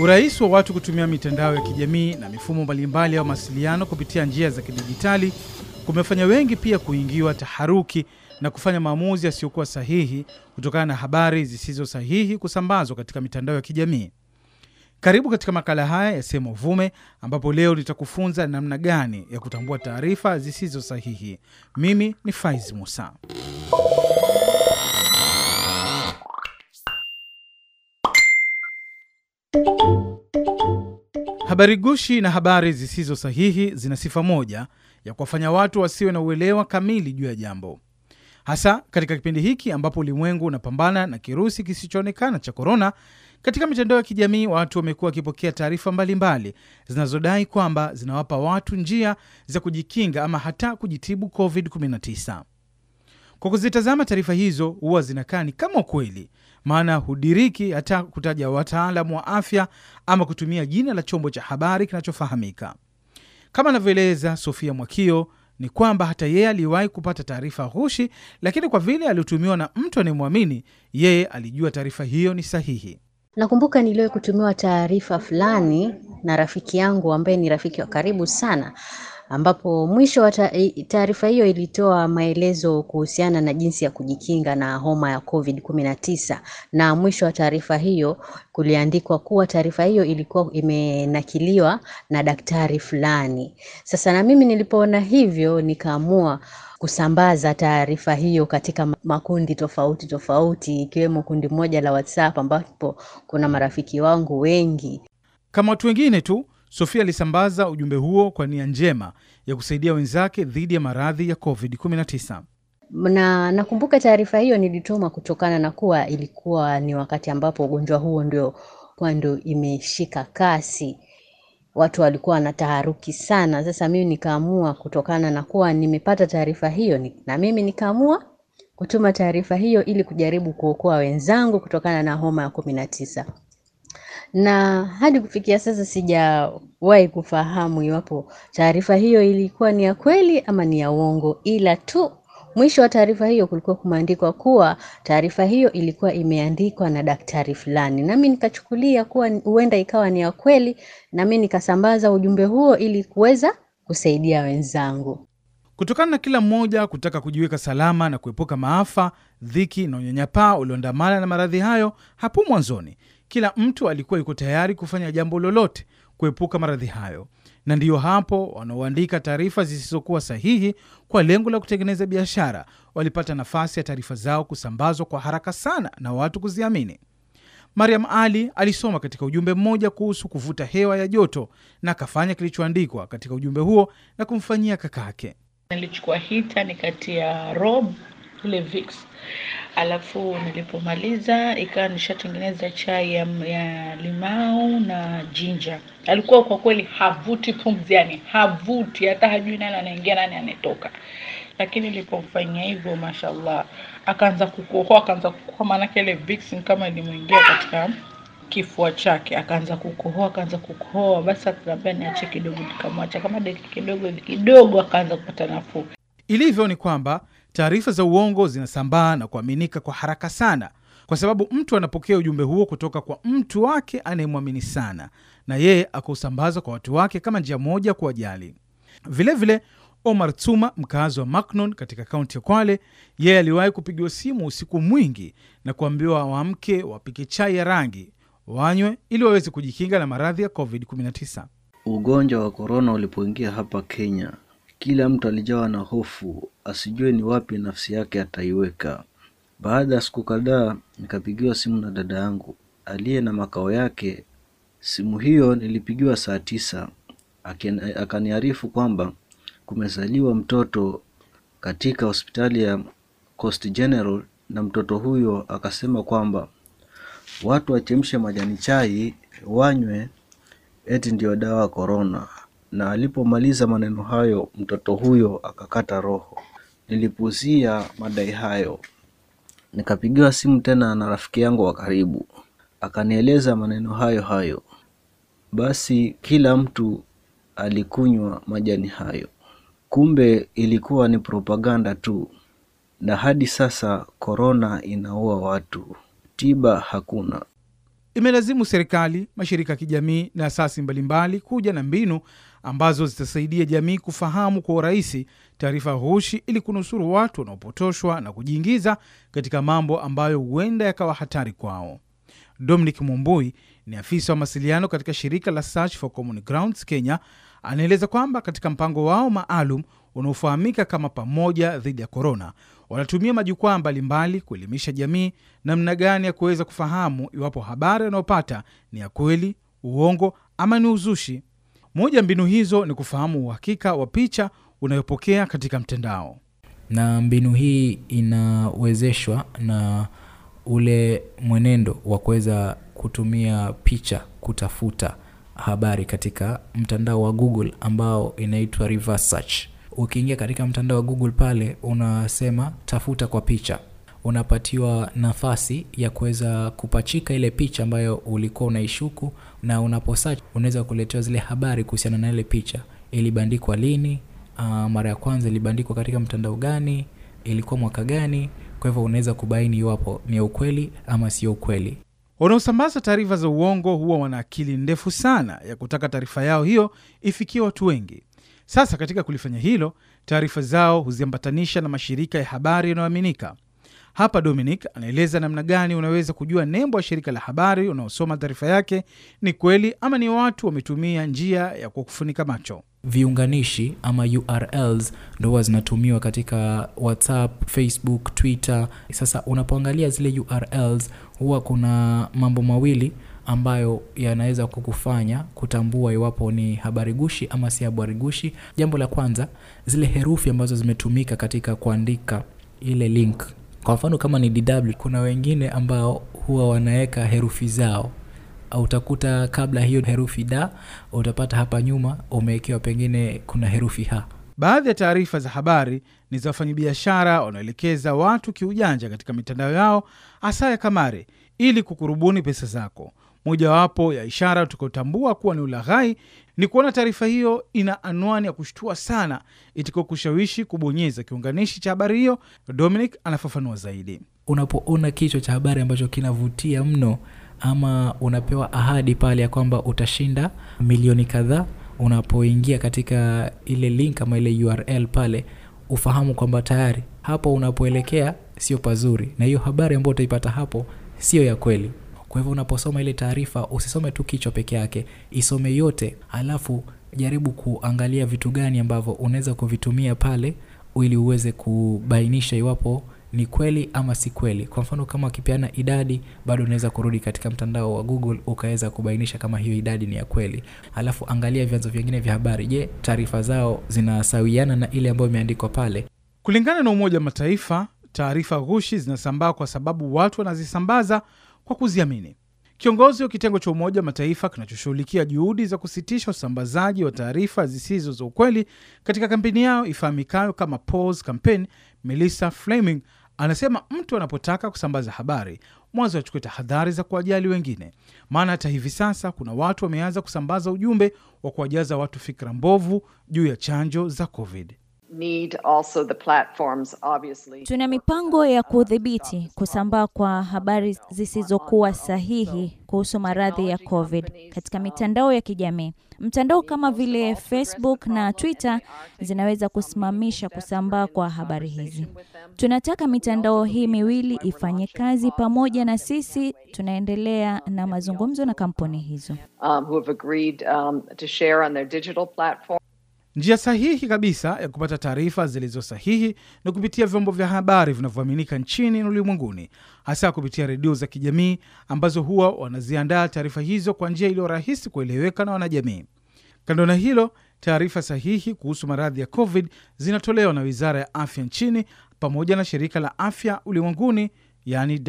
Urahisi wa watu kutumia mitandao ya kijamii na mifumo mbalimbali ya mawasiliano kupitia njia za kidijitali kumefanya wengi pia kuingiwa taharuki na kufanya maamuzi yasiyokuwa sahihi kutokana na habari zisizo sahihi kusambazwa katika mitandao ya kijamii. Karibu katika makala haya ya Sema Uvume, ambapo leo nitakufunza namna gani ya kutambua taarifa zisizo sahihi. Mimi ni Faiz Musa. Habari gushi na habari zisizo sahihi zina sifa moja ya kuwafanya watu wasiwe na uelewa kamili juu ya jambo, hasa katika kipindi hiki ambapo ulimwengu unapambana na kirusi kisichoonekana cha korona. Katika mitandao ya kijamii watu wamekuwa wakipokea taarifa mbalimbali zinazodai kwamba zinawapa watu njia za kujikinga ama hata kujitibu COVID-19. Kwa kuzitazama taarifa hizo huwa zinakaa ni kama ukweli, maana hudiriki hata kutaja wataalamu wa afya ama kutumia jina la chombo cha habari kinachofahamika. Kama anavyoeleza Sofia Mwakio ni kwamba hata yeye aliwahi kupata taarifa ghushi, lakini kwa vile aliotumiwa na mtu anayemwamini yeye, alijua taarifa hiyo ni sahihi. Nakumbuka niliwahi kutumiwa taarifa fulani na rafiki yangu ambaye ni rafiki wa karibu sana, ambapo mwisho wa taarifa hiyo ilitoa maelezo kuhusiana na jinsi ya kujikinga na homa ya COVID-19, na mwisho wa taarifa hiyo kuliandikwa kuwa taarifa hiyo ilikuwa imenakiliwa na daktari fulani. Sasa na mimi nilipoona hivyo, nikaamua kusambaza taarifa hiyo katika makundi tofauti tofauti ikiwemo kundi moja la WhatsApp ambapo kuna marafiki wangu wengi. Kama watu wengine tu, Sofia alisambaza ujumbe huo kwa nia njema ya kusaidia wenzake dhidi ya maradhi ya COVID-19. Na nakumbuka taarifa hiyo nilituma kutokana na kuwa ilikuwa ni wakati ambapo ugonjwa huo ndio kwa imeshika kasi watu walikuwa wanataharuki sana. Sasa mimi nikaamua kutokana na kuwa nimepata taarifa hiyo, na mimi nikaamua kutuma taarifa hiyo ili kujaribu kuokoa wenzangu kutokana na homa ya kumi na tisa. Na hadi kufikia sasa sijawahi kufahamu iwapo taarifa hiyo ilikuwa ni ya kweli ama ni ya uongo, ila tu mwisho wa taarifa hiyo kulikuwa kumeandikwa kuwa taarifa hiyo ilikuwa imeandikwa na daktari fulani, nami nikachukulia kuwa huenda ikawa ni ya kweli, nami nikasambaza ujumbe huo ili kuweza kusaidia wenzangu. Kutokana na kila mmoja kutaka kujiweka salama na kuepuka maafa, dhiki na unyanyapaa ulioandamana na maradhi hayo hapo mwanzoni, kila mtu alikuwa yuko tayari kufanya jambo lolote kuepuka maradhi hayo na ndiyo hapo wanaoandika taarifa zisizokuwa sahihi kwa lengo la kutengeneza biashara walipata nafasi ya taarifa zao kusambazwa kwa haraka sana na watu kuziamini. Mariam Ali alisoma katika ujumbe mmoja kuhusu kuvuta hewa ya joto na akafanya kilichoandikwa katika ujumbe huo na kumfanyia kakake. Nilichukua hita nikatia rob ile Vicks, alafu nilipomaliza ikawa nishatengeneza chai ya, ya limau na jinja. Alikuwa kwa kweli havuti pumzi, yani havuti hata, hajui nani anaingia nani anatoka. Lakini nilipomfanyia hivyo, mashallah, akaanza kukohoa, akaanza kukohoa, maanake ile vixen kama ilimwingia katika kifua chake, akaanza kukohoa, akaanza kukohoa. Basi akaniambia niache kidogo, nikamwacha kama dakika kidogo kidogo, akaanza kupata nafuu. Ilivyo ni kwamba taarifa za uongo zinasambaa na kuaminika kwa haraka sana, kwa sababu mtu anapokea ujumbe huo kutoka kwa mtu wake anayemwamini sana, na yeye akausambaza kwa watu wake kama njia moja kuwajali. Vilevile, Omar Tsuma, mkazi wa Macnon katika kaunti ya Kwale, yeye aliwahi kupigiwa simu usiku mwingi na kuambiwa wamke wapike chai ya rangi wanywe ili waweze kujikinga na maradhi ya COVID-19. Ugonjwa wa korona ulipoingia hapa Kenya, kila mtu alijawa na hofu, asijue ni wapi nafsi yake ataiweka. Baada ya siku kadhaa, nikapigiwa simu na dada yangu aliye na makao yake. Simu hiyo nilipigiwa saa tisa, akaniarifu kwamba kumezaliwa mtoto katika hospitali ya Coast General, na mtoto huyo akasema kwamba watu wachemshe majani chai wanywe, eti ndio dawa ya korona. Na alipomaliza maneno hayo, mtoto huyo akakata roho. Nilipuuzia madai hayo, nikapigiwa simu tena na rafiki yangu wa karibu, akanieleza maneno hayo hayo. Basi kila mtu alikunywa majani hayo. Kumbe ilikuwa ni propaganda tu, na hadi sasa korona inaua watu, tiba hakuna. Imelazimu serikali, mashirika ya kijamii na asasi mbalimbali kuja na mbinu ambazo zitasaidia jamii kufahamu kwa urahisi taarifa ghushi ili kunusuru watu wanaopotoshwa na kujiingiza katika mambo ambayo huenda yakawa hatari kwao. Dominic Mumbui ni afisa wa mawasiliano katika shirika la Search for Common Grounds Kenya, anaeleza kwamba katika mpango wao maalum unaofahamika kama Pamoja Dhidi ya Korona, wanatumia majukwaa mbalimbali kuelimisha jamii namna gani ya kuweza kufahamu iwapo habari wanayopata ni ya kweli, uongo ama ni uzushi. Moja ya mbinu hizo ni kufahamu uhakika wa picha unayopokea katika mtandao. na mbinu hii inawezeshwa na ule mwenendo wa kuweza kutumia picha kutafuta habari katika mtandao wa google ambao inaitwa reverse search. Ukiingia katika mtandao wa google pale unasema tafuta kwa picha. Unapatiwa nafasi ya kuweza kupachika ile picha ambayo ulikuwa unaishuku na unapo unaweza kuletewa zile habari kuhusiana na ile picha. Ilibandikwa lini? Uh, mara ya kwanza ilibandikwa katika mtandao gani? Ilikuwa mwaka gani? Kwa hivyo unaweza kubaini iwapo ni ukweli ama sio ukweli Wanaosambaza taarifa za uongo huwa wana akili ndefu sana ya kutaka taarifa yao hiyo ifikie watu wengi. Sasa katika kulifanya hilo, taarifa zao huziambatanisha na mashirika ya habari yanayoaminika. Hapa Dominic anaeleza namna gani unaweza kujua nembo ya shirika la habari unaosoma taarifa yake ni kweli ama ni watu wametumia njia ya kukufunika macho. viunganishi ama urls ndo zinatumiwa katika whatsapp facebook twitter. Sasa unapoangalia zile urls huwa kuna mambo mawili ambayo yanaweza kukufanya kutambua iwapo ni habari gushi ama si habari gushi. Jambo la kwanza zile herufi ambazo zimetumika katika kuandika ile link kwa mfano kama ni dw kuna wengine ambao huwa wanaweka herufi zao utakuta kabla hiyo herufi da utapata hapa nyuma umewekewa pengine kuna herufi ha Baadhi ya taarifa za habari ni za wafanyabiashara wanaoelekeza watu kiujanja katika mitandao yao hasa ya kamare ili kukurubuni pesa zako. Mojawapo ya ishara tukotambua kuwa ni ulaghai ni kuona taarifa hiyo ina anwani ya kushtua sana itiko kushawishi kubonyeza kiunganishi cha habari hiyo. Dominic anafafanua zaidi. unapoona kichwa cha habari ambacho kinavutia mno ama unapewa ahadi pale ya kwamba utashinda milioni kadhaa unapoingia katika ile link ama ile url pale ufahamu kwamba tayari hapo unapoelekea sio pazuri na hiyo habari ambayo utaipata hapo sio ya kweli kwa hivyo unaposoma ile taarifa usisome tu kichwa peke yake isome yote alafu jaribu kuangalia vitu gani ambavyo unaweza kuvitumia pale ili uweze kubainisha iwapo ni kweli ama si kweli. Kwa mfano kama wakipeana idadi bado unaweza kurudi katika mtandao wa google ukaweza kubainisha kama hiyo idadi ni ya kweli. Alafu angalia vyanzo vingine vya habari. Je taarifa zao zinasawiana na ile ambayo imeandikwa pale? Kulingana na Umoja wa Mataifa, taarifa ghushi zinasambaa kwa sababu watu wanazisambaza kwa kuziamini. Kiongozi wa kitengo cha Umoja wa Mataifa kinachoshughulikia juhudi za kusitisha usambazaji wa taarifa zisizo za ukweli katika kampeni yao ifahamikayo kama Pause Campaign, Melissa Fleming anasema mtu anapotaka kusambaza habari mwanzo achukue tahadhari za kuwajali wengine, maana hata hivi sasa kuna watu wameanza kusambaza ujumbe wa kuwajaza watu fikra mbovu juu ya chanjo za COVID. Need also the platforms, obviously. Tuna mipango ya kudhibiti kusambaa kwa habari zisizokuwa sahihi kuhusu maradhi ya COVID katika mitandao ya kijamii. Mtandao kama vile Facebook na Twitter zinaweza kusimamisha kusambaa kwa habari hizi. Tunataka mitandao hii miwili ifanye kazi pamoja, na sisi tunaendelea na mazungumzo na kampuni hizo. um, who have agreed um, to share on their digital platform. Njia sahihi kabisa ya kupata taarifa zilizo sahihi ni kupitia vyombo vya habari vinavyoaminika nchini na ulimwenguni, hasa kupitia redio za kijamii ambazo huwa wanaziandaa taarifa hizo kwa njia iliyo rahisi kueleweka na wanajamii. Kando na hilo, taarifa sahihi kuhusu maradhi ya COVID zinatolewa na Wizara ya Afya nchini pamoja na Shirika la Afya Ulimwenguni, yani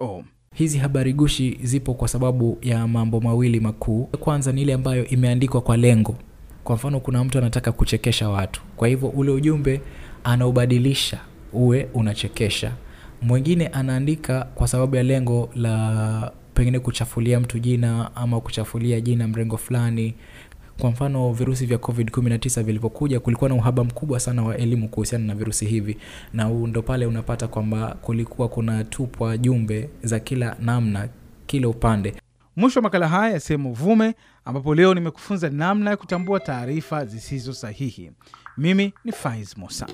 WHO. hizi habari gushi zipo kwa sababu ya mambo mawili makuu kwanza ni ile ambayo imeandikwa kwa lengo kwa mfano kuna mtu anataka kuchekesha watu. Kwa hivyo ule ujumbe anaubadilisha uwe unachekesha. Mwingine anaandika kwa sababu ya lengo la pengine kuchafulia mtu jina ama kuchafulia jina mrengo fulani. Kwa mfano virusi vya covid-19 vilivyokuja kulikuwa na uhaba mkubwa sana wa elimu kuhusiana na virusi hivi. Na ndo pale unapata kwamba kulikuwa kuna tupwa jumbe za kila namna kila upande Mwisho wa makala haya ya Sehemu Uvume, ambapo leo nimekufunza namna ya kutambua taarifa zisizo sahihi. Mimi ni Faiz Musa.